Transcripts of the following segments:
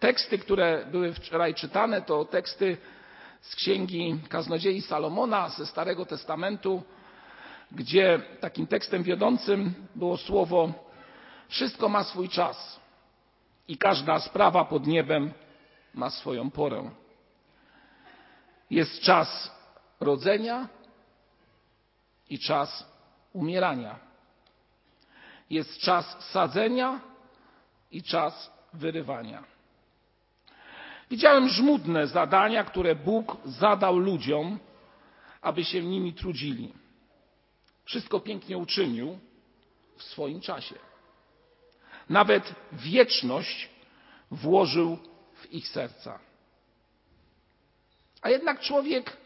Teksty, które były wczoraj czytane, to teksty z księgi kaznodziei Salomona ze Starego Testamentu, gdzie takim tekstem wiodącym było słowo Wszystko ma swój czas i każda sprawa pod niebem ma swoją porę. Jest czas rodzenia i czas umierania. Jest czas sadzenia i czas wyrywania. Widziałem żmudne zadania, które Bóg zadał ludziom, aby się nimi trudzili. Wszystko pięknie uczynił w swoim czasie. Nawet wieczność włożył w ich serca. A jednak człowiek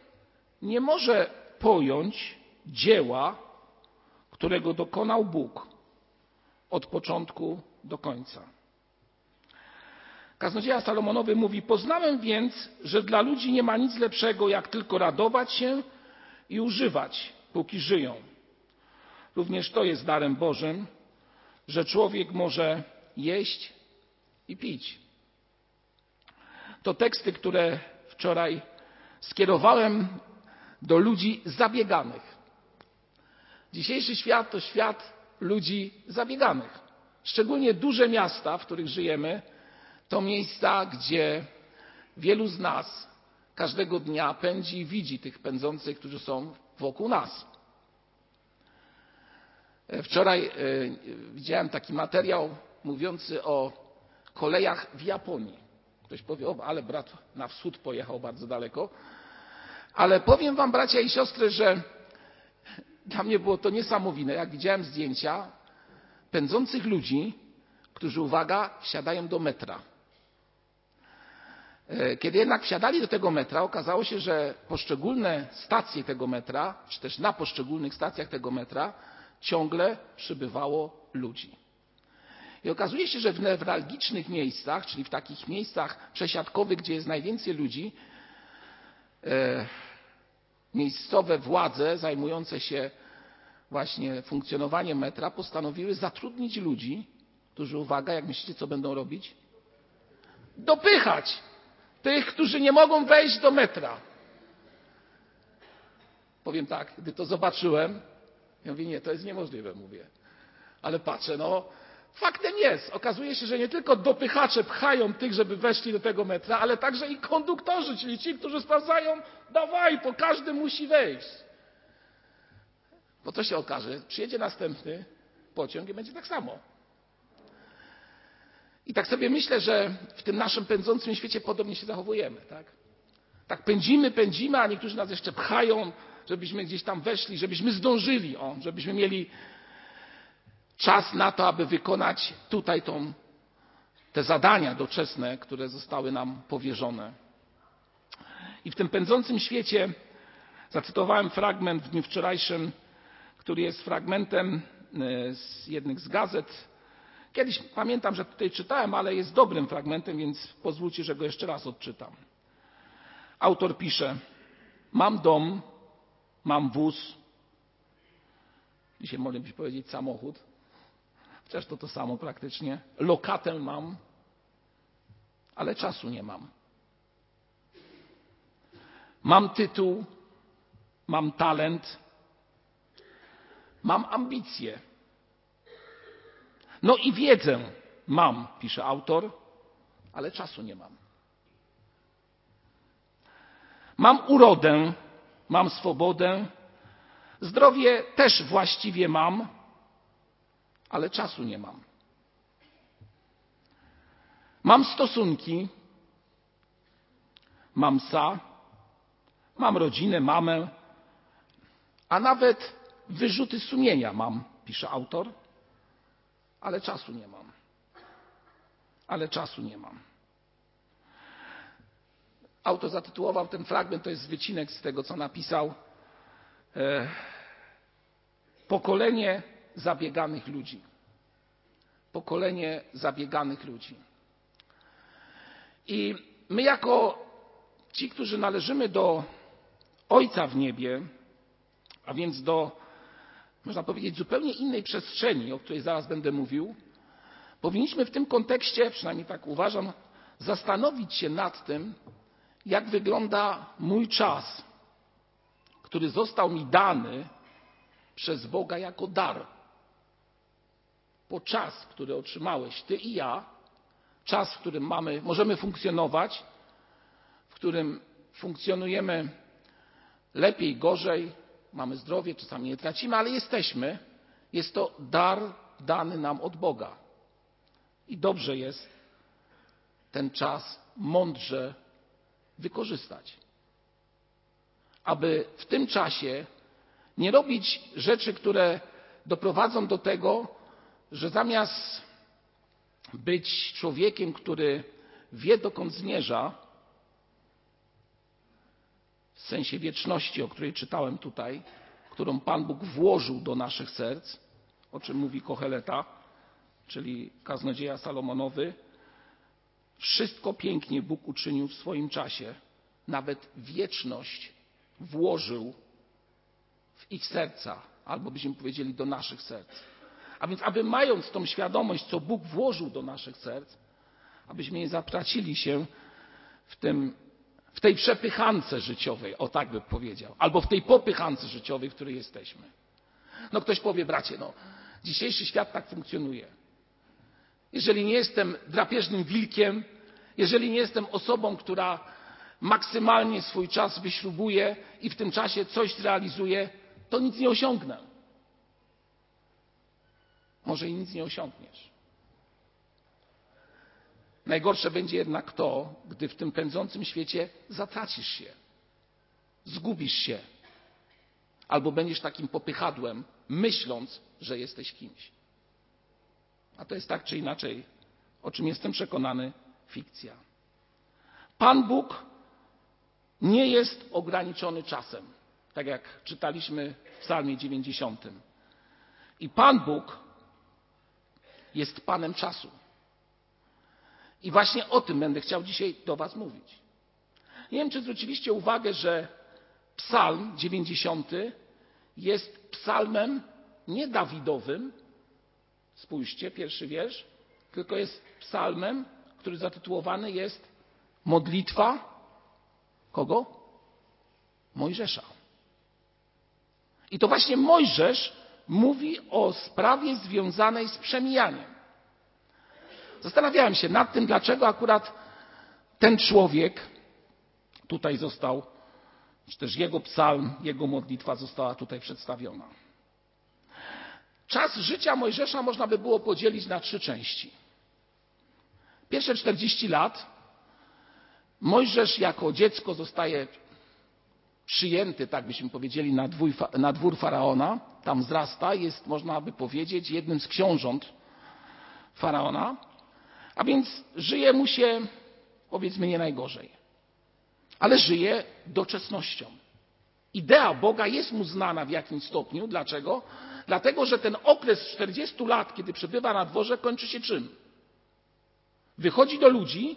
nie może pojąć dzieła, którego dokonał Bóg od początku do końca. Kaznodzieja Salomonowy mówi: Poznałem więc, że dla ludzi nie ma nic lepszego, jak tylko radować się i używać, póki żyją. Również to jest darem Bożym, że człowiek może jeść i pić. To teksty, które wczoraj skierowałem do ludzi zabieganych. Dzisiejszy świat to świat ludzi zabieganych. Szczególnie duże miasta, w których żyjemy, to miejsca, gdzie wielu z nas każdego dnia pędzi i widzi tych pędzących, którzy są wokół nas. Wczoraj widziałem taki materiał mówiący o kolejach w Japonii. Ktoś powie, o, ale brat na wschód pojechał bardzo daleko. Ale powiem wam, bracia i siostry, że dla mnie było to niesamowite, jak widziałem zdjęcia pędzących ludzi, którzy, uwaga, wsiadają do metra. Kiedy jednak wsiadali do tego metra, okazało się, że poszczególne stacje tego metra, czy też na poszczególnych stacjach tego metra ciągle przybywało ludzi. I okazuje się, że w newralgicznych miejscach, czyli w takich miejscach przesiadkowych, gdzie jest najwięcej ludzi, miejscowe władze zajmujące się właśnie funkcjonowaniem metra postanowiły zatrudnić ludzi, którzy, uwaga, jak myślicie, co będą robić? Dopychać tych, którzy nie mogą wejść do metra. Powiem tak, gdy to zobaczyłem, ja mówię, nie, to jest niemożliwe, mówię. Ale patrzę, no, faktem jest. Okazuje się, że nie tylko dopychacze pchają tych, żeby weszli do tego metra, ale także i konduktorzy, czyli ci, którzy sprawdzają, dawaj, to każdy musi wejść. Bo co się okaże? Przyjedzie następny pociąg i będzie tak samo. I tak sobie myślę, że w tym naszym pędzącym świecie podobnie się zachowujemy. Tak, tak pędzimy, pędzimy, a niektórzy nas jeszcze pchają, żebyśmy gdzieś tam weszli, żebyśmy zdążyli, o, żebyśmy mieli czas na to, aby wykonać tutaj tą, te zadania doczesne, które zostały nam powierzone. I w tym pędzącym świecie zacytowałem fragment w dniu wczorajszym, który jest fragmentem z jednych z gazet. Kiedyś pamiętam, że tutaj czytałem, ale jest dobrym fragmentem, więc pozwólcie, że go jeszcze raz odczytam. Autor pisze: Mam dom, mam wóz. Dzisiaj moglibyśmy powiedzieć samochód, chociaż to to samo praktycznie. Lokatę mam, ale czasu nie mam. Mam tytuł, mam talent, mam ambicje. No i wiedzę mam, pisze autor, ale czasu nie mam. Mam urodę, mam swobodę, zdrowie też właściwie mam, ale czasu nie mam. Mam stosunki, mam psa, mam rodzinę, mamę, a nawet wyrzuty sumienia mam, pisze autor, ale czasu nie mam. Ale czasu nie mam. Autor zatytułował ten fragment, to jest wycinek z tego, co napisał. E, pokolenie zabieganych ludzi. Pokolenie zabieganych ludzi. I my, jako ci, którzy należymy do Ojca w niebie, a więc do, można powiedzieć, zupełnie innej przestrzeni, o której zaraz będę mówił, powinniśmy w tym kontekście, przynajmniej tak uważam, zastanowić się nad tym, jak wygląda mój czas, który został mi dany przez Boga jako dar. Bo czas, który otrzymałeś Ty i ja, czas, w którym mamy, możemy funkcjonować, w którym funkcjonujemy lepiej, gorzej, mamy zdrowie, czasami nie tracimy, ale jesteśmy, jest to dar dany nam od Boga. I dobrze jest ten czas mądrze wykorzystać. Aby w tym czasie nie robić rzeczy, które doprowadzą do tego, że zamiast być człowiekiem, który wie dokąd zmierza, w sensie wieczności, o której czytałem tutaj, którą Pan Bóg włożył do naszych serc, o czym mówi Kocheleta, czyli kaznodzieja Salomonowy, wszystko pięknie Bóg uczynił w swoim czasie. Nawet wieczność włożył w ich serca, albo byśmy powiedzieli do naszych serc. A więc, aby mając tą świadomość, co Bóg włożył do naszych serc, abyśmy nie zatracili się w, tym, w tej przepychance życiowej, o tak bym powiedział, albo w tej popychance życiowej, w której jesteśmy. No ktoś powie, bracie, no, dzisiejszy świat tak funkcjonuje. Jeżeli nie jestem drapieżnym wilkiem, jeżeli nie jestem osobą, która maksymalnie swój czas wyśrubuje i w tym czasie coś zrealizuje, to nic nie osiągnę. Może i nic nie osiągniesz. Najgorsze będzie jednak to, gdy w tym pędzącym świecie zatracisz się, zgubisz się, albo będziesz takim popychadłem, myśląc, że jesteś kimś. A to jest tak czy inaczej, o czym jestem przekonany, fikcja. Pan Bóg nie jest ograniczony czasem, tak jak czytaliśmy w Psalmie 90. I Pan Bóg jest Panem czasu. I właśnie o tym będę chciał dzisiaj do Was mówić. Nie wiem, czy zwróciliście uwagę, że Psalm 90 jest psalmem nie Dawidowym, spójrzcie, pierwszy wiersz, tylko jest psalmem, który zatytułowany jest Modlitwa kogo? Mojżesza. I to właśnie Mojżesz mówi o sprawie związanej z przemijaniem. Zastanawiałem się nad tym, dlaczego akurat ten człowiek tutaj został, czy też jego psalm, jego modlitwa została tutaj przedstawiona. Czas życia Mojżesza można by było podzielić na trzy części. Pierwsze 40 lat Mojżesz jako dziecko zostaje przyjęty, tak byśmy powiedzieli, na, dwój, na dwór faraona. Tam wzrasta, jest, można by powiedzieć, jednym z książąt faraona. A więc żyje mu się, powiedzmy, nie najgorzej. Ale żyje doczesnością. Idea Boga jest mu znana w jakimś stopniu. Dlaczego? Dlatego, że ten okres 40 lat, kiedy przebywa na dworze, kończy się czym? Wychodzi do ludzi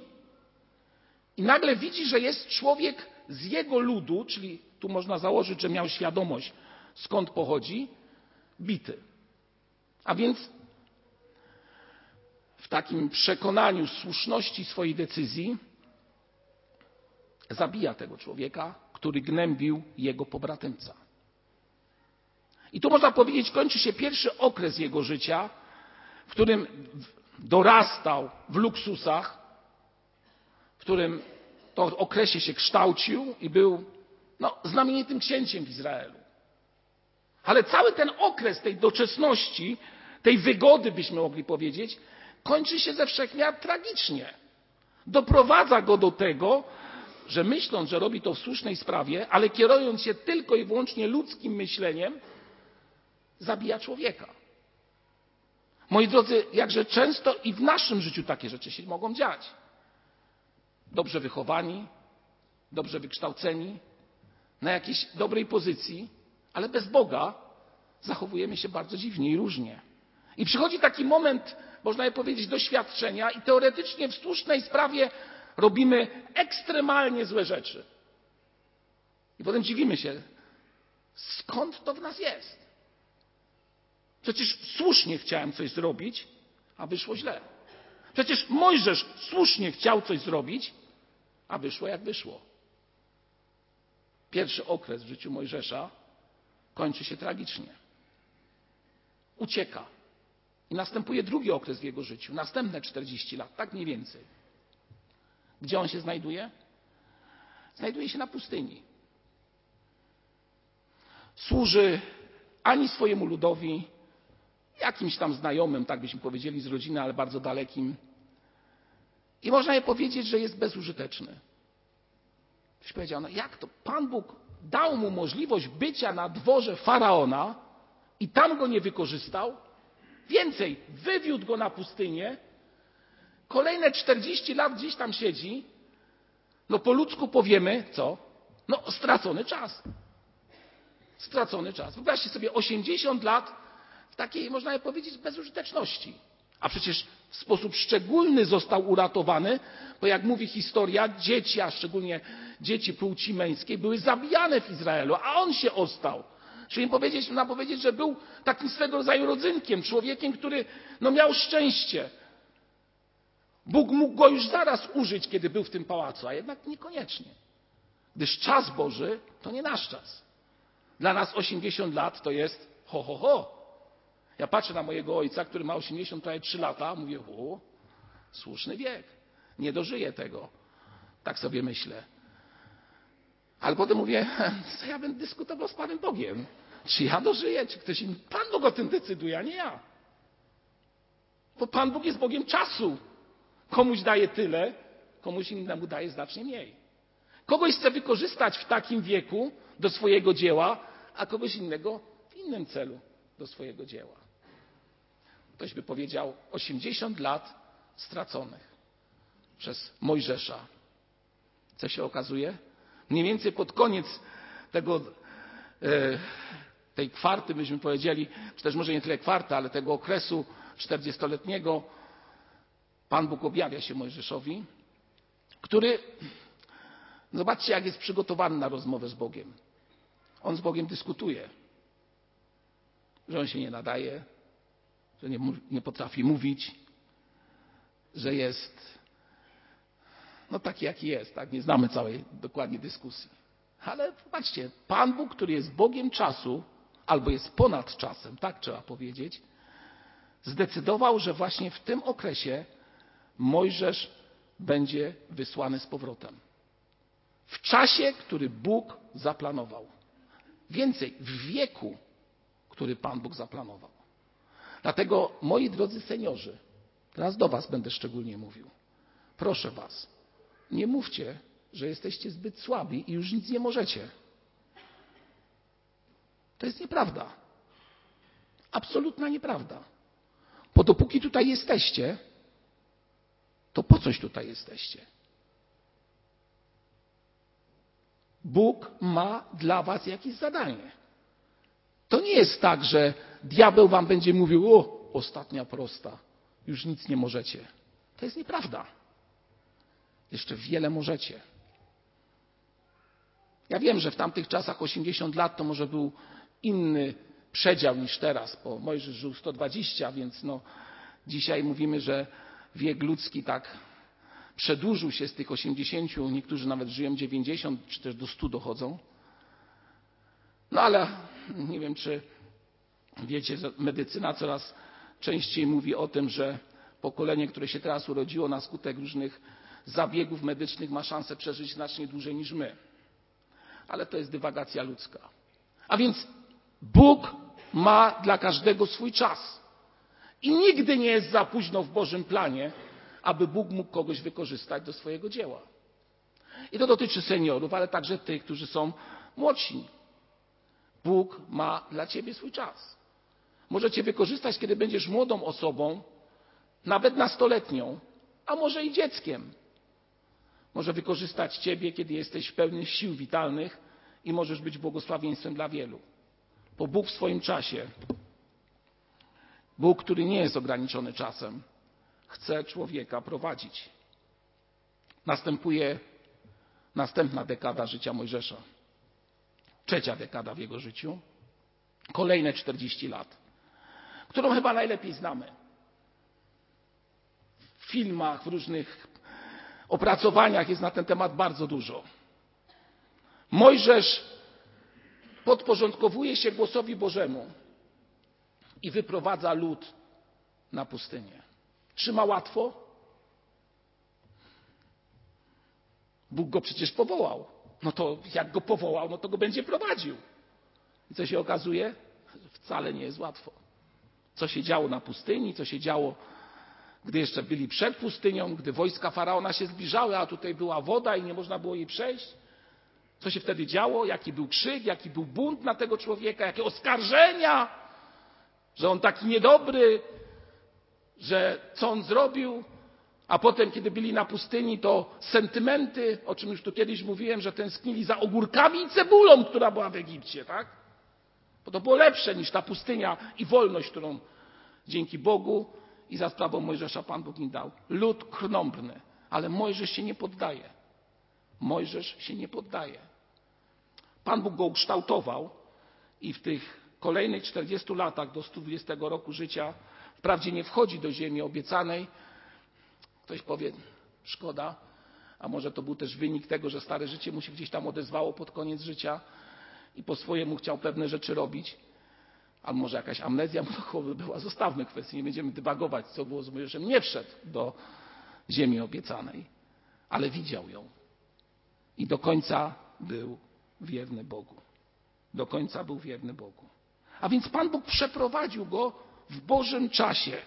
i nagle widzi, że jest człowiek z jego ludu, czyli tu można założyć, że miał świadomość, skąd pochodzi, bity. A więc w takim przekonaniu słuszności swojej decyzji zabija tego człowieka, który gnębił jego pobratymca. I tu można powiedzieć, kończy się pierwszy okres jego życia, w którym dorastał w luksusach, w którym to okresie się kształcił i był no, znamienitym księciem w Izraelu. Ale cały ten okres tej doczesności, tej wygody, byśmy mogli powiedzieć, kończy się ze wszechmiar tragicznie. Doprowadza go do tego, że myśląc, że robi to w słusznej sprawie, ale kierując się tylko i wyłącznie ludzkim myśleniem, zabija człowieka. Moi drodzy, jakże często i w naszym życiu takie rzeczy się mogą dziać. Dobrze wychowani, dobrze wykształceni, na jakiejś dobrej pozycji, ale bez Boga zachowujemy się bardzo dziwnie i różnie. I przychodzi taki moment, można by powiedzieć, doświadczenia, i teoretycznie w słusznej sprawie robimy ekstremalnie złe rzeczy. I potem dziwimy się, skąd to w nas jest. Przecież słusznie chciałem coś zrobić, a wyszło źle. Przecież Mojżesz słusznie chciał coś zrobić, a wyszło jak wyszło. Pierwszy okres w życiu Mojżesza kończy się tragicznie. Ucieka. I następuje drugi okres w jego życiu, następne 40 lat, tak mniej więcej. Gdzie on się znajduje? Znajduje się na pustyni. Służy ani swojemu ludowi, jakimś tam znajomym, tak byśmy powiedzieli, z rodziny, ale bardzo dalekim. I można je powiedzieć, że jest bezużyteczny. Ktoś powiedział, no jak to? Pan Bóg dał mu możliwość bycia na dworze faraona i tam go nie wykorzystał? Więcej, wywiódł go na pustynię, kolejne 40 lat gdzieś tam siedzi, no po ludzku powiemy, co? No stracony czas. Stracony czas. Wyobraźcie sobie 80 lat w takiej, można powiedzieć, bezużyteczności. A przecież w sposób szczególny został uratowany, bo jak mówi historia, dzieci, a szczególnie dzieci płci męskiej, były zabijane w Izraelu, a on się ostał. Czyli powiedzieć, można powiedzieć, że był takim swego rodzaju rodzynkiem, człowiekiem, który no, miał szczęście. Bóg mógł go już zaraz użyć, kiedy był w tym pałacu, a jednak niekoniecznie. Gdyż czas Boży to nie nasz czas. Dla nas 80 lat to jest ho, ho, ho. Ja patrzę na mojego ojca, który ma 83 lata, mówię, o, słuszny wiek. Nie dożyję tego. Tak sobie myślę. Ale potem mówię, co ja będę dyskutował z Panem Bogiem? Czy ja dożyję, czy ktoś inny? Pan Bóg o tym decyduje, a nie ja. Bo Pan Bóg jest Bogiem czasu. Komuś daje tyle, komuś innemu daje znacznie mniej. Kogoś chce wykorzystać w takim wieku do swojego dzieła, a kogoś innego w innym celu do swojego dzieła. Ktoś by powiedział 80 lat straconych przez Mojżesza. Co się okazuje? Mniej więcej pod koniec tego, e, tej kwarty, byśmy powiedzieli, czy też może nie tyle kwarty, ale tego okresu 40-letniego, Pan Bóg objawia się Mojżeszowi, który, zobaczcie, jak jest przygotowany na rozmowę z Bogiem. On z Bogiem dyskutuje, że on się nie nadaje, że nie, nie potrafi mówić, że jest no taki jaki jest, tak? Nie znamy całej dokładnie dyskusji. Ale popatrzcie, Pan Bóg, który jest Bogiem czasu, albo jest ponad czasem, tak trzeba powiedzieć, zdecydował, że właśnie w tym okresie Mojżesz będzie wysłany z powrotem. W czasie, który Bóg zaplanował. Więcej, w wieku, który Pan Bóg zaplanował. Dlatego, moi drodzy seniorzy, teraz do Was będę szczególnie mówił. Proszę Was, nie mówcie, że jesteście zbyt słabi i już nic nie możecie. To jest nieprawda. Absolutna nieprawda. Bo dopóki tutaj jesteście, to po coś tutaj jesteście? Bóg ma dla Was jakieś zadanie. To nie jest tak, że diabeł Wam będzie mówił: O, ostatnia prosta, już nic nie możecie. To jest nieprawda. Jeszcze wiele możecie. Ja wiem, że w tamtych czasach 80 lat to może był inny przedział niż teraz, bo Mojżesz żył 120, więc no, dzisiaj mówimy, że wiek ludzki tak przedłużył się z tych 80, niektórzy nawet żyją 90 czy też do 100 dochodzą. No ale nie wiem, czy wiecie, medycyna coraz częściej mówi o tym, że pokolenie, które się teraz urodziło na skutek różnych zabiegów medycznych ma szansę przeżyć znacznie dłużej niż my. Ale to jest dywagacja ludzka. A więc Bóg ma dla każdego swój czas. I nigdy nie jest za późno w Bożym planie, aby Bóg mógł kogoś wykorzystać do swojego dzieła. I to dotyczy seniorów, ale także tych, którzy są młodsi. Bóg ma dla ciebie swój czas. Może cię wykorzystać, kiedy będziesz młodą osobą, nawet nastoletnią, a może i dzieckiem. Może wykorzystać Ciebie, kiedy jesteś pełny sił witalnych i możesz być błogosławieństwem dla wielu. Bo Bóg w swoim czasie, Bóg, który nie jest ograniczony czasem, chce człowieka prowadzić. Następuje następna dekada życia Mojżesza. Trzecia dekada w jego życiu. Kolejne 40 lat, którą chyba najlepiej znamy. filmach, w różnych opracowaniach jest na ten temat bardzo dużo. Mojżesz podporządkowuje się głosowi Bożemu i wyprowadza lud na pustynię. Czy ma łatwo? Bóg go przecież powołał. No to jak go powołał, no to go będzie prowadził. I co się okazuje? Wcale nie jest łatwo. Co się działo na pustyni, co się działo, gdy jeszcze byli przed pustynią, gdy wojska faraona się zbliżały, a tutaj była woda i nie można było jej przejść. Co się wtedy działo? Jaki był krzyk, jaki był bunt na tego człowieka, jakie oskarżenia, że on taki niedobry, że co on zrobił. A potem, kiedy byli na pustyni, to sentymenty, o czym już tu kiedyś mówiłem, że tęsknili za ogórkami i cebulą, która była w Egipcie, tak? Bo to było lepsze niż ta pustynia i wolność, którą dzięki Bogu i za sprawą Mojżesza Pan Bóg im dał. Lud krnąbrny, ale Mojżesz się nie poddaje. Mojżesz się nie poddaje. Pan Bóg go ukształtował i w tych kolejnych 40 latach do 120 roku życia wprawdzie nie wchodzi do ziemi obiecanej. Ktoś powie, szkoda, a może to był też wynik tego, że stare życie mu się gdzieś tam odezwało pod koniec życia i po swojemu chciał pewne rzeczy robić. A może jakaś amnezja głowy była. Zostawmy kwestię, nie będziemy dywagować, co było z Mojżeszem. Nie wszedł do ziemi obiecanej, ale widział ją. I do końca był wierny Bogu. Do końca był wierny Bogu. A więc Pan Bóg przeprowadził go w Bożym czasie.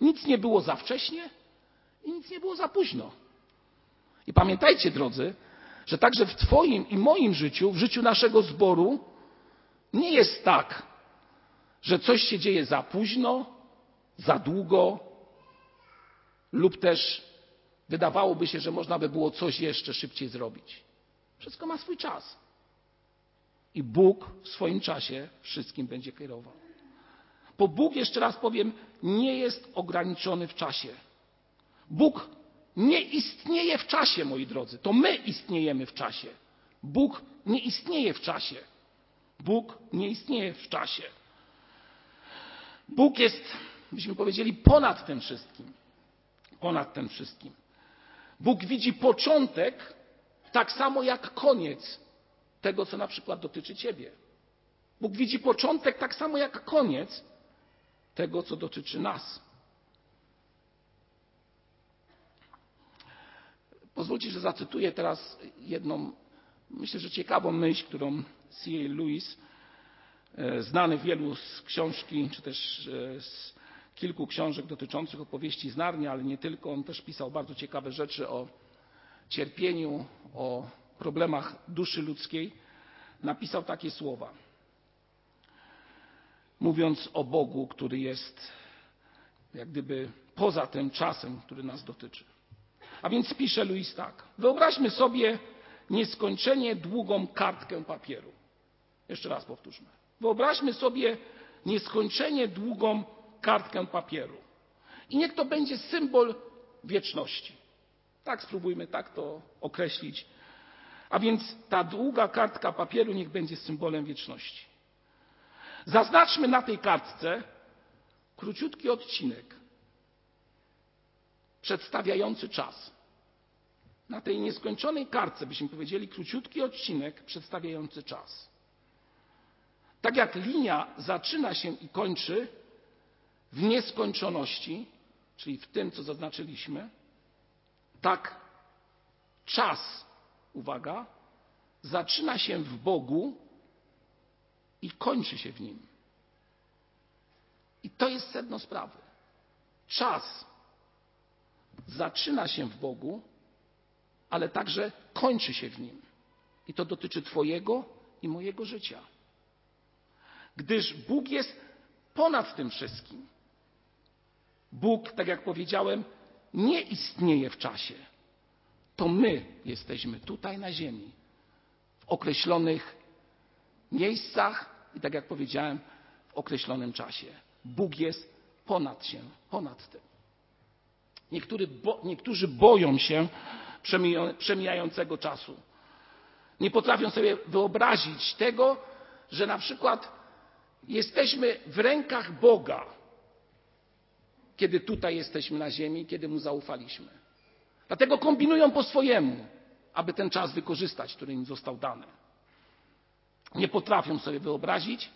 Nic nie było za wcześnie i nic nie było za późno. I pamiętajcie, drodzy, że także w Twoim i moim życiu, w życiu naszego zboru, nie jest tak, że coś się dzieje za późno, za długo, lub też wydawałoby się, że można by było coś jeszcze szybciej zrobić. Wszystko ma swój czas. I Bóg w swoim czasie wszystkim będzie kierował. Bo Bóg, jeszcze raz powiem, nie jest ograniczony w czasie. Bóg nie istnieje w czasie, moi drodzy. To my istniejemy w czasie. Bóg nie istnieje w czasie. Bóg nie istnieje w czasie. Bóg jest, byśmy powiedzieli, ponad tym wszystkim. Ponad tym wszystkim. Bóg widzi początek tak samo jak koniec tego, co na przykład dotyczy Ciebie. Bóg widzi początek tak samo jak koniec tego, co dotyczy nas. Pozwólcie, że zacytuję teraz jedną, myślę, że ciekawą myśl, którą C.A. Lewis, znany wielu z książki, czy też e, z kilku książek dotyczących opowieści z Narni, ale nie tylko. On też pisał bardzo ciekawe rzeczy o cierpieniu, o problemach duszy ludzkiej. Napisał takie słowa. Mówiąc o Bogu, który jest jak gdyby poza tym czasem, który nas dotyczy. A więc pisze Louis tak. Wyobraźmy sobie nieskończenie długą kartkę papieru. Jeszcze raz powtórzmy. Wyobraźmy sobie nieskończenie długą kartkę papieru. I niech to będzie symbol wieczności. Tak spróbujmy tak to określić. A więc ta długa kartka papieru niech będzie symbolem wieczności. Zaznaczmy na tej kartce króciutki odcinek przedstawiający czas. Na tej nieskończonej kartce byśmy powiedzieli króciutki odcinek przedstawiający czas. Tak jak linia zaczyna się i kończy w nieskończoności, czyli w tym, co zaznaczyliśmy, tak czas, uwaga, zaczyna się w Bogu i kończy się w nim. I to jest sedno sprawy. Czas zaczyna się w Bogu, ale także kończy się w nim. I to dotyczy Twojego i mojego życia. Gdyż Bóg jest ponad tym wszystkim. Bóg, tak jak powiedziałem, nie istnieje w czasie. To my jesteśmy tutaj na Ziemi, w określonych miejscach i, tak jak powiedziałem, w określonym czasie. Bóg jest ponad się, ponad tym. Bo, niektórzy boją się przemijającego czasu. Nie potrafią sobie wyobrazić tego, że na przykład jesteśmy w rękach Boga kiedy tutaj jesteśmy na ziemi, kiedy mu zaufaliśmy. Dlatego kombinują po swojemu, aby ten czas wykorzystać, który im został dany. Nie potrafią sobie wyobrazić,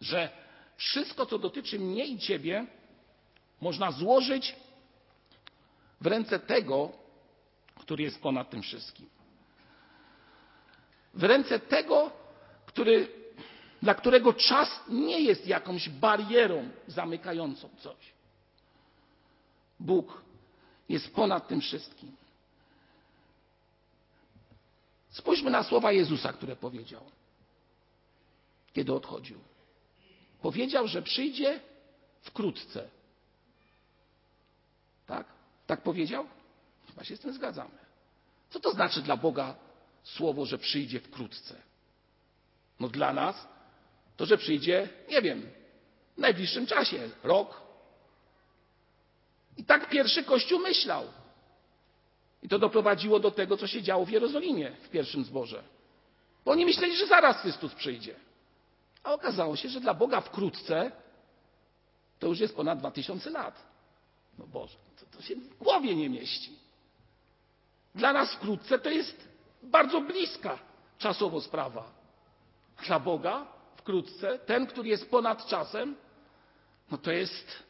że wszystko, co dotyczy mnie i ciebie, można złożyć w ręce tego, który jest ponad tym wszystkim. W ręce tego, który, dla którego czas nie jest jakąś barierą zamykającą coś. Bóg jest ponad tym wszystkim. Spójrzmy na słowa Jezusa, które powiedział, kiedy odchodził. Powiedział, że przyjdzie wkrótce. Tak? Tak powiedział? Chyba się z tym zgadzamy. Co to znaczy dla Boga słowo, że przyjdzie wkrótce? No dla nas to, że przyjdzie, nie wiem, w najbliższym czasie, rok. I tak pierwszy Kościół myślał. I to doprowadziło do tego, co się działo w Jerozolimie w pierwszym zborze. Bo oni myśleli, że zaraz Chrystus przyjdzie. A okazało się, że dla Boga wkrótce to już jest ponad dwa tysiące lat. No Boże, to, to się w głowie nie mieści. Dla nas wkrótce to jest bardzo bliska czasowo sprawa. Dla Boga wkrótce, ten, który jest ponad czasem, no to jest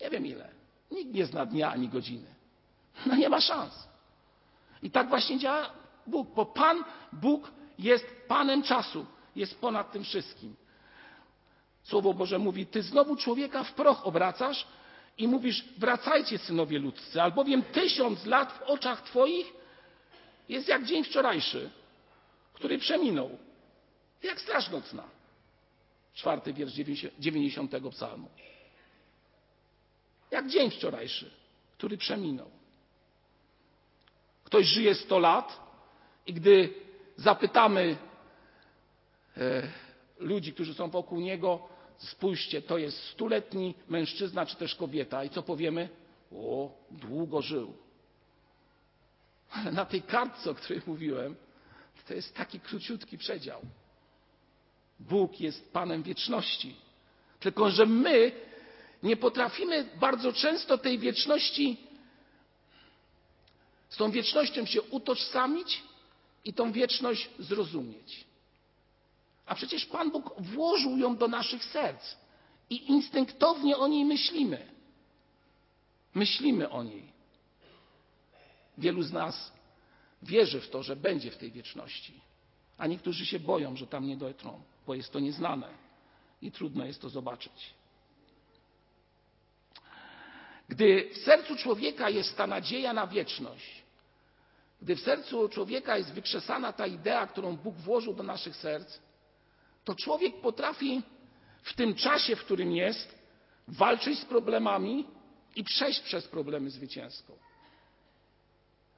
nie wiem ile. Nikt nie zna dnia ani godziny. No nie ma szans. I tak właśnie działa Bóg, bo Pan Bóg jest Panem czasu, jest ponad tym wszystkim. Słowo Boże mówi: Ty znowu człowieka w proch obracasz i mówisz: Wracajcie, synowie ludzcy, albowiem tysiąc lat w oczach Twoich jest jak dzień wczorajszy, który przeminął, jak straż nocna. Czwarty wiersz dziewięćdziesiątego psalmu. Jak dzień wczorajszy, który przeminął. Ktoś żyje 100 lat i gdy zapytamy e, ludzi, którzy są wokół niego, spójrzcie, to jest stuletni mężczyzna czy też kobieta. I co powiemy? O, długo żył. Ale na tej kartce, o której mówiłem, to jest taki króciutki przedział. Bóg jest Panem wieczności. Tylko, że my nie potrafimy bardzo często tej wieczności, z tą wiecznością się utożsamić i tą wieczność zrozumieć. A przecież Pan Bóg włożył ją do naszych serc i instynktownie o niej myślimy. Myślimy o niej. Wielu z nas wierzy w to, że będzie w tej wieczności, a niektórzy się boją, że tam nie dotrą, bo jest to nieznane i trudno jest to zobaczyć. Gdy w sercu człowieka jest ta nadzieja na wieczność, gdy w sercu człowieka jest wykrzesana ta idea, którą Bóg włożył do naszych serc, to człowiek potrafi w tym czasie, w którym jest, walczyć z problemami i przejść przez problemy zwycięsko.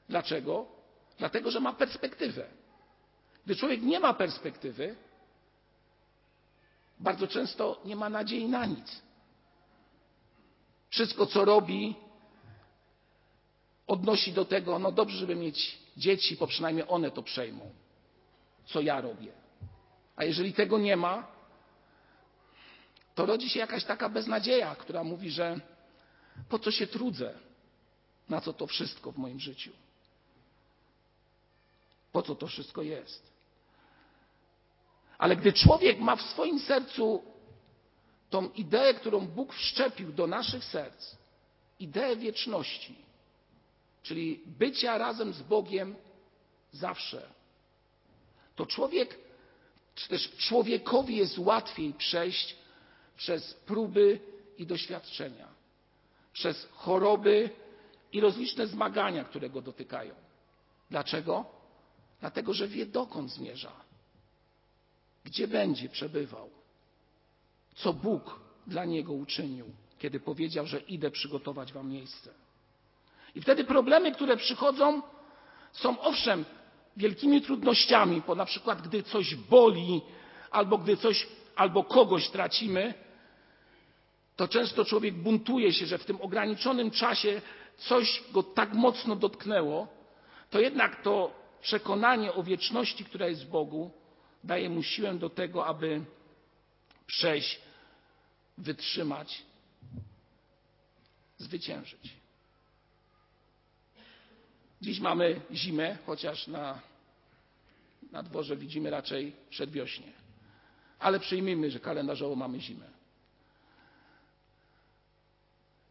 Dlaczego? Dlatego, że ma perspektywę. Gdy człowiek nie ma perspektywy, bardzo często nie ma nadziei na nic. Wszystko, co robi, odnosi do tego, no dobrze, żeby mieć dzieci, bo przynajmniej one to przejmą, co ja robię. A jeżeli tego nie ma, to rodzi się jakaś taka beznadzieja, która mówi, że po co się trudzę, na co to wszystko w moim życiu. Po co to wszystko jest? Ale gdy człowiek ma w swoim sercu tą ideę, którą Bóg wszczepił do naszych serc, ideę wieczności, czyli bycia razem z Bogiem zawsze, to człowiek, czy też człowiekowi jest łatwiej przejść przez próby i doświadczenia, przez choroby i rozliczne zmagania, które go dotykają. Dlaczego? Dlatego, że wie dokąd zmierza, gdzie będzie przebywał, co Bóg dla niego uczynił, kiedy powiedział, że idę przygotować wam miejsce. I wtedy problemy, które przychodzą, są owszem wielkimi trudnościami, bo na przykład gdy coś boli, albo gdy coś, albo kogoś tracimy, to często człowiek buntuje się, że w tym ograniczonym czasie coś go tak mocno dotknęło, to jednak to przekonanie o wieczności, która jest w Bogu, daje mu siłę do tego, aby przejść, wytrzymać, zwyciężyć. Dziś mamy zimę, chociaż na, na dworze widzimy raczej przedwiośnie. Ale przyjmijmy, że kalendarzowo mamy zimę.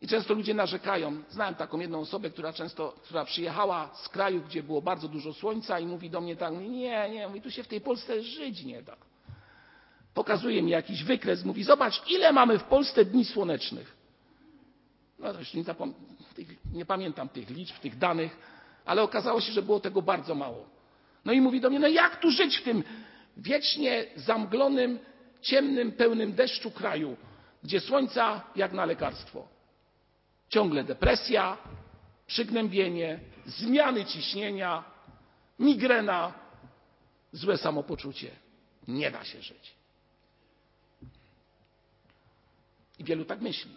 I często ludzie narzekają. Znałem taką jedną osobę, która często, która przyjechała z kraju, gdzie było bardzo dużo słońca i mówi do mnie tak, nie, nie, mówi, tu się w tej Polsce żyć nie da. Pokazuje mi jakiś wykres, mówi, zobacz, ile mamy w Polsce dni słonecznych. No to już nie, zapom- nie pamiętam tych liczb, tych danych, ale okazało się, że było tego bardzo mało. No i mówi do mnie, no jak tu żyć w tym wiecznie zamglonym, ciemnym, pełnym deszczu kraju, gdzie słońca jak na lekarstwo. Ciągle depresja, przygnębienie, zmiany ciśnienia, migrena, złe samopoczucie. Nie da się żyć. I wielu tak myśli.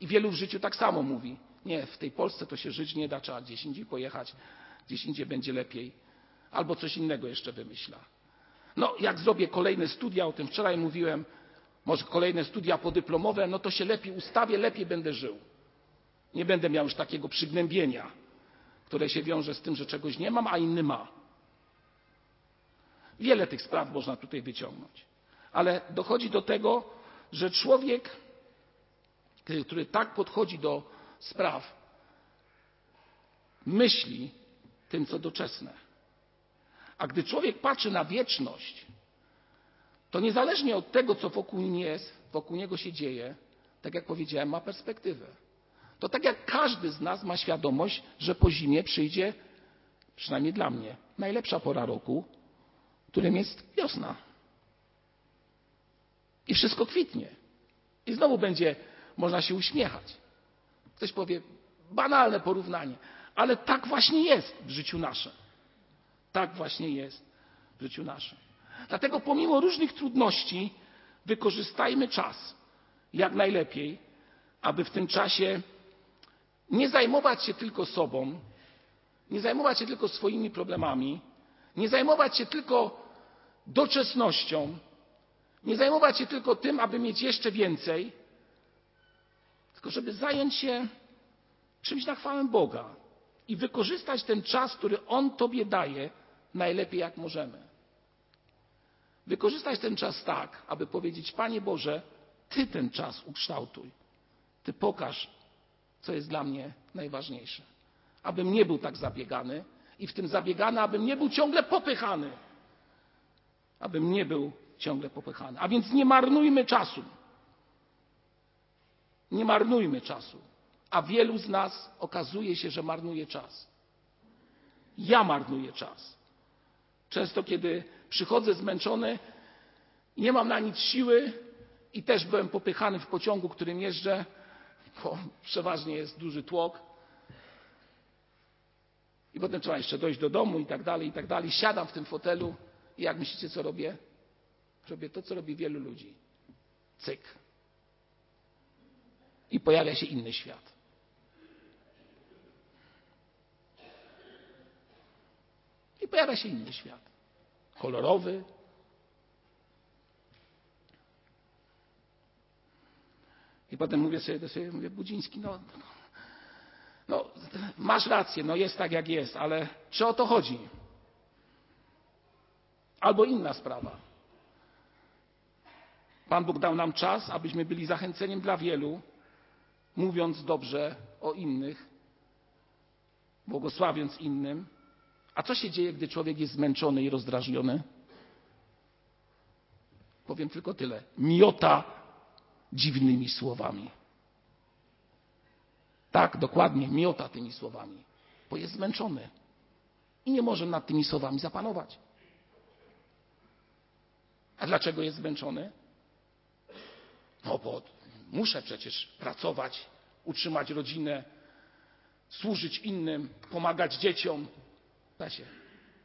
I wielu w życiu tak samo mówi. Nie, w tej Polsce to się żyć nie da, trzeba gdzieś indziej pojechać, gdzieś indziej będzie lepiej. Albo coś innego jeszcze wymyśla. No, jak zrobię kolejne studia, o tym wczoraj mówiłem, może kolejne studia podyplomowe, no to się lepiej ustawię, lepiej będę żył. Nie będę miał już takiego przygnębienia, które się wiąże z tym, że czegoś nie mam, a inny ma. Wiele tych spraw można tutaj wyciągnąć. Ale dochodzi do tego, że człowiek, który tak podchodzi do spraw, myśli tym, co doczesne. A gdy człowiek patrzy na wieczność, to niezależnie od tego, co wokół jest, wokół niego się dzieje, tak jak powiedziałem, ma perspektywę. To tak jak każdy z nas ma świadomość, że po zimie przyjdzie, przynajmniej dla mnie, najlepsza pora roku, którym jest wiosna. I wszystko kwitnie. I znowu będzie można się uśmiechać. Ktoś powie, banalne porównanie, ale tak właśnie jest w życiu naszym. Tak właśnie jest w życiu naszym. Dlatego pomimo różnych trudności wykorzystajmy czas jak najlepiej, aby w tym czasie nie zajmować się tylko sobą, nie zajmować się tylko swoimi problemami, nie zajmować się tylko doczesnością, nie zajmować się tylko tym, aby mieć jeszcze więcej, tylko żeby zająć się czymś na chwałę Boga i wykorzystać ten czas, który On Tobie daje, najlepiej jak możemy. Wykorzystać ten czas tak, aby powiedzieć: Panie Boże, Ty ten czas ukształtuj. Ty pokaż, co jest dla mnie najważniejsze. Abym nie był tak zabiegany i w tym zabiegany, abym nie był ciągle popychany. Abym nie był ciągle popychany. A więc nie marnujmy czasu. Nie marnujmy czasu. A wielu z nas okazuje się, że marnuje czas. Ja marnuję czas. Często, kiedy przychodzę zmęczony nie mam na nic siły, i też byłem popychany w pociągu, którym jeżdżę, bo przeważnie jest duży tłok. I potem trzeba jeszcze dojść do domu i tak dalej, i tak dalej. Siadam w tym fotelu i jak myślicie, co robię? Robię to, co robi wielu ludzi. Cyk. I pojawia się inny świat. I pojawia się inny świat. Kolorowy. I potem mówię sobie do siebie, mówię, Budziński, no, no, masz rację, no jest tak jak jest, ale czy o to chodzi? Albo inna sprawa. Pan Bóg dał nam czas, abyśmy byli zachęceniem dla wielu, mówiąc dobrze o innych, błogosławiąc innym. A co się dzieje, gdy człowiek jest zmęczony i rozdrażniony? Powiem tylko tyle. Miota dziwnymi słowami. Tak, dokładnie, miota tymi słowami, bo jest zmęczony i nie może nad tymi słowami zapanować. A dlaczego jest zmęczony? No bo muszę przecież pracować, utrzymać rodzinę, służyć innym, pomagać dzieciom. Wesie,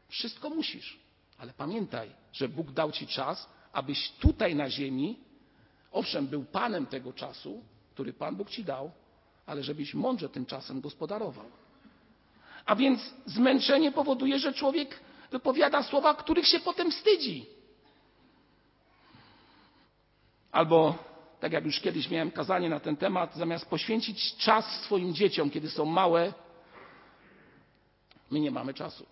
wszystko musisz, ale pamiętaj, że Bóg dał ci czas, abyś tutaj na ziemi, owszem, był panem tego czasu, który Pan Bóg ci dał, ale żebyś mądrze tym czasem gospodarował. A więc zmęczenie powoduje, że człowiek wypowiada słowa, których się potem wstydzi. Albo tak jak już kiedyś miałem kazanie na ten temat, zamiast poświęcić czas swoim dzieciom, kiedy są małe, my nie mamy czasu.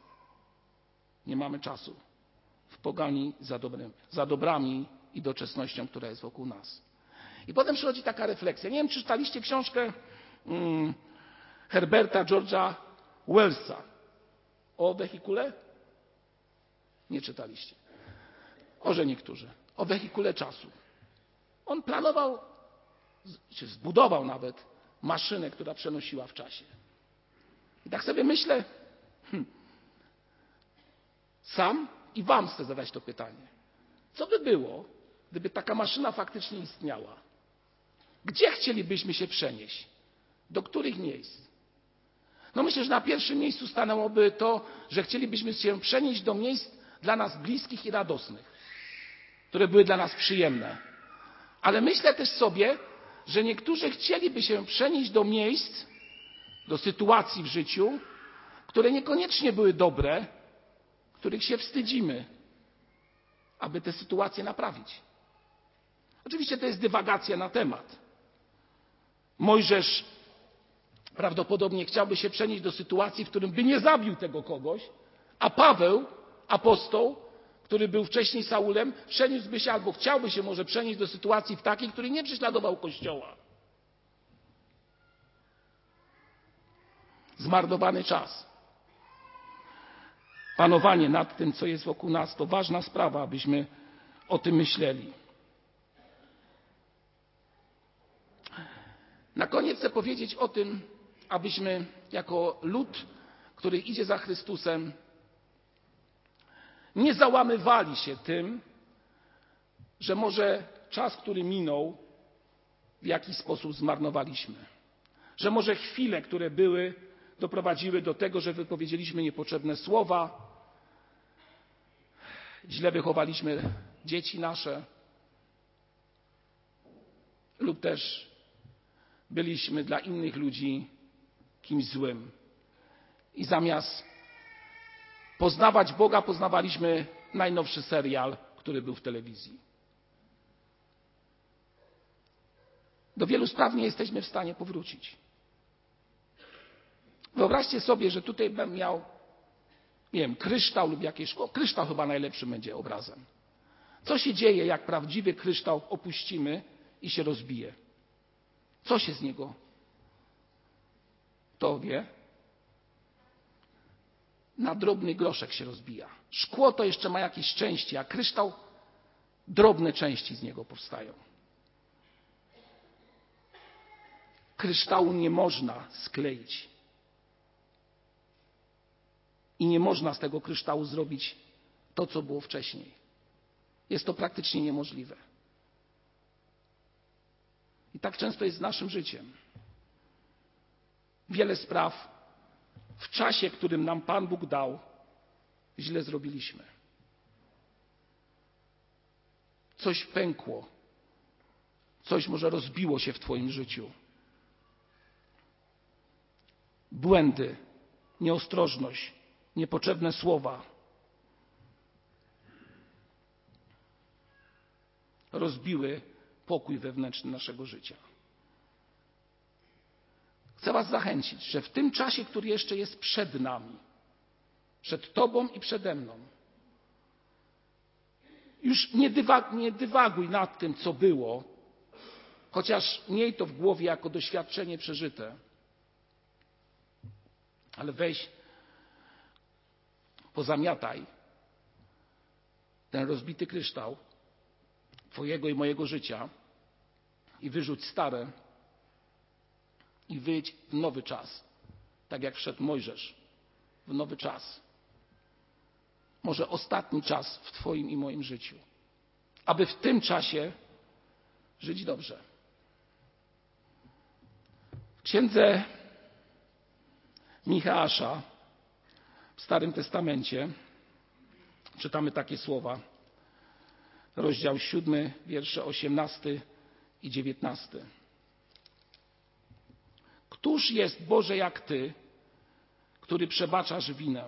Nie mamy czasu w pogani za, dobrym, za dobrami i doczesnością, która jest wokół nas. I potem przychodzi taka refleksja. Nie wiem, czy czytaliście książkę hmm, Herberta George'a Wellsa o wehikule? Nie czytaliście. Może niektórzy. O wehikule czasu. On planował, czy zbudował nawet maszynę, która przenosiła w czasie. I tak sobie myślę, hmm, sam i wam chcę zadać to pytanie. Co by było, gdyby taka maszyna faktycznie istniała? Gdzie chcielibyśmy się przenieść? Do których miejsc? No myślę, że na pierwszym miejscu stanęłoby to, że chcielibyśmy się przenieść do miejsc dla nas bliskich i radosnych, które były dla nas przyjemne. Ale myślę też sobie, że niektórzy chcieliby się przenieść do miejsc, do sytuacji w życiu, które niekoniecznie były dobre, których się wstydzimy, aby te sytuacje naprawić. Oczywiście to jest dywagacja na temat. Mojżesz prawdopodobnie chciałby się przenieść do sytuacji, w którym by nie zabił tego kogoś, a Paweł, apostoł, który był wcześniej Saulem, przeniósłby się albo chciałby się może przenieść do sytuacji w takiej, który nie prześladował Kościoła. Zmarnowany czas. Panowanie nad tym, co jest wokół nas, to ważna sprawa, abyśmy o tym myśleli. Na koniec chcę powiedzieć o tym, abyśmy jako lud, który idzie za Chrystusem, nie załamywali się tym, że może czas, który minął, w jakiś sposób zmarnowaliśmy. Że może chwile, które były, doprowadziły do tego, że wypowiedzieliśmy niepotrzebne słowa, źle wychowaliśmy dzieci nasze, lub też byliśmy dla innych ludzi kimś złym. I zamiast poznawać Boga, poznawaliśmy najnowszy serial, który był w telewizji. Do wielu spraw nie jesteśmy w stanie powrócić. Wyobraźcie sobie, że tutaj bym miał, nie wiem, kryształ lub jakieś szkło. Kryształ chyba najlepszym będzie obrazem. Co się dzieje, jak prawdziwy kryształ opuścimy i się rozbije? Co się z niego to wie? Na drobny groszek się rozbija. Szkło to jeszcze ma jakieś części, a kryształ drobne części z niego powstają. Kryształu nie można skleić. I nie można z tego kryształu zrobić to, co było wcześniej. Jest to praktycznie niemożliwe. I tak często jest z naszym życiem wiele spraw w czasie, którym nam Pan Bóg dał, źle zrobiliśmy. Coś pękło, coś może rozbiło się w Twoim życiu. Błędy, nieostrożność, niepotrzebne słowa. Rozbiły pokój wewnętrzny naszego życia. Chcę Was zachęcić, że w tym czasie, który jeszcze jest przed nami, przed Tobą i przede mną, już nie, dywag, nie dywaguj nad tym, co było, chociaż miej to w głowie jako doświadczenie przeżyte, ale weź, pozamiataj ten rozbity kryształ Twojego i mojego życia i wyrzuć stare, i wyjdź w nowy czas, tak jak wszedł Mojżesz w nowy czas. Może ostatni czas w Twoim i moim życiu, aby w tym czasie żyć dobrze. W księdze Michała w Starym Testamencie czytamy takie słowa. Rozdział 7, wiersze 18 i 19. Któż jest Boże jak Ty, który przebaczasz winę,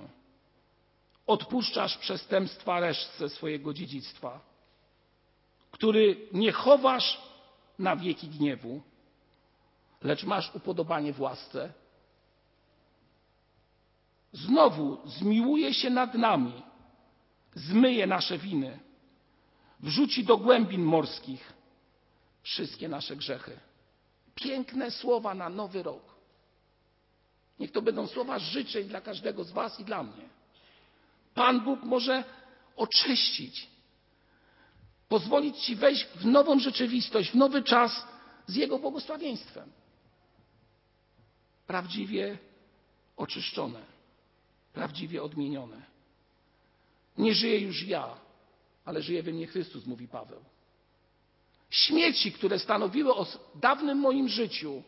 odpuszczasz przestępstwa resztce swojego dziedzictwa, który nie chowasz na wieki gniewu, lecz masz upodobanie w łasce, znowu zmiłuje się nad nami, zmyje nasze winy, wrzuci do głębin morskich wszystkie nasze grzechy. Piękne słowa na nowy rok. Niech to będą słowa życzeń dla każdego z Was i dla mnie. Pan Bóg może oczyścić, pozwolić Ci wejść w nową rzeczywistość, w nowy czas z Jego błogosławieństwem. Prawdziwie oczyszczone, prawdziwie odmienione. Nie żyję już ja, ale żyje we mnie Chrystus, mówi Paweł. Śmieci, które stanowiły o dawnym moim życiu,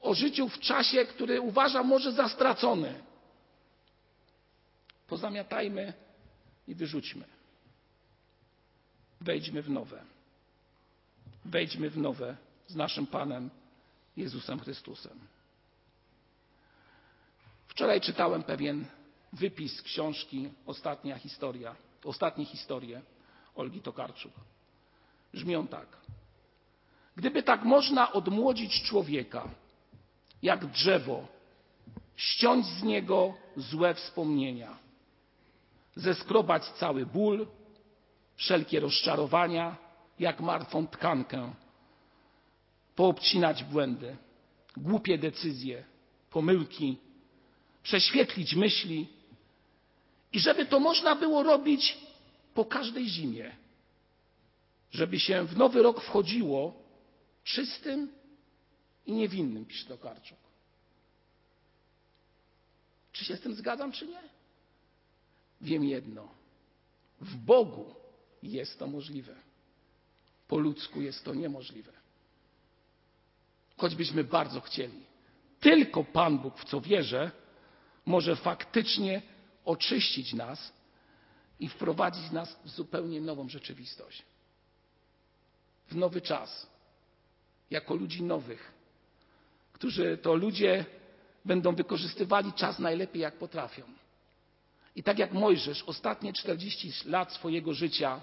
o życiu w czasie, który uważam może za stracony, pozamiatajmy i wyrzućmy. Wejdźmy w nowe. Wejdźmy w nowe z naszym Panem Jezusem Chrystusem. Wczoraj czytałem pewien wypis książki Ostatnia historia, Ostatnie historie Olgi Tokarczuk. Brzmią tak. Gdyby tak można odmłodzić człowieka, jak drzewo, ściąć z niego złe wspomnienia, zeskrobać cały ból, wszelkie rozczarowania, jak martwą tkankę, poobcinać błędy, głupie decyzje, pomyłki, prześwietlić myśli i żeby to można było robić po każdej zimie, żeby się w nowy rok wchodziło czystym i niewinnym, pisze Tokarczuk. Czy się z tym zgadzam, czy nie? Wiem jedno. W Bogu jest to możliwe. Po ludzku jest to niemożliwe. Choćbyśmy bardzo chcieli. Tylko Pan Bóg, w co wierzę, może faktycznie oczyścić nas i wprowadzić nas w zupełnie nową rzeczywistość. W nowy czas. Jako ludzi nowych, którzy to ludzie będą wykorzystywali czas najlepiej jak potrafią. I tak jak Mojżesz ostatnie 40 lat swojego życia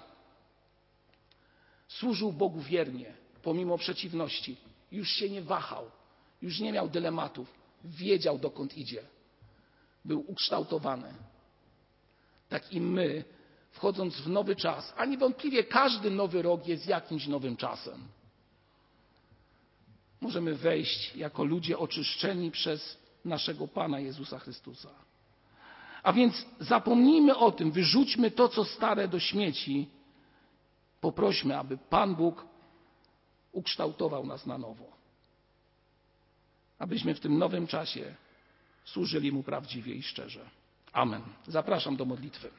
służył Bogu wiernie, pomimo przeciwności, już się nie wahał, już nie miał dylematów, wiedział dokąd idzie. Był ukształtowany. Tak i my, wchodząc w nowy czas, a niewątpliwie każdy nowy rok jest jakimś nowym czasem. Możemy wejść jako ludzie oczyszczeni przez naszego Pana Jezusa Chrystusa. A więc zapomnijmy o tym, wyrzućmy to, co stare do śmieci. Poprośmy, aby Pan Bóg ukształtował nas na nowo. Abyśmy w tym nowym czasie służyli Mu prawdziwie i szczerze. Amen. Zapraszam do modlitwy.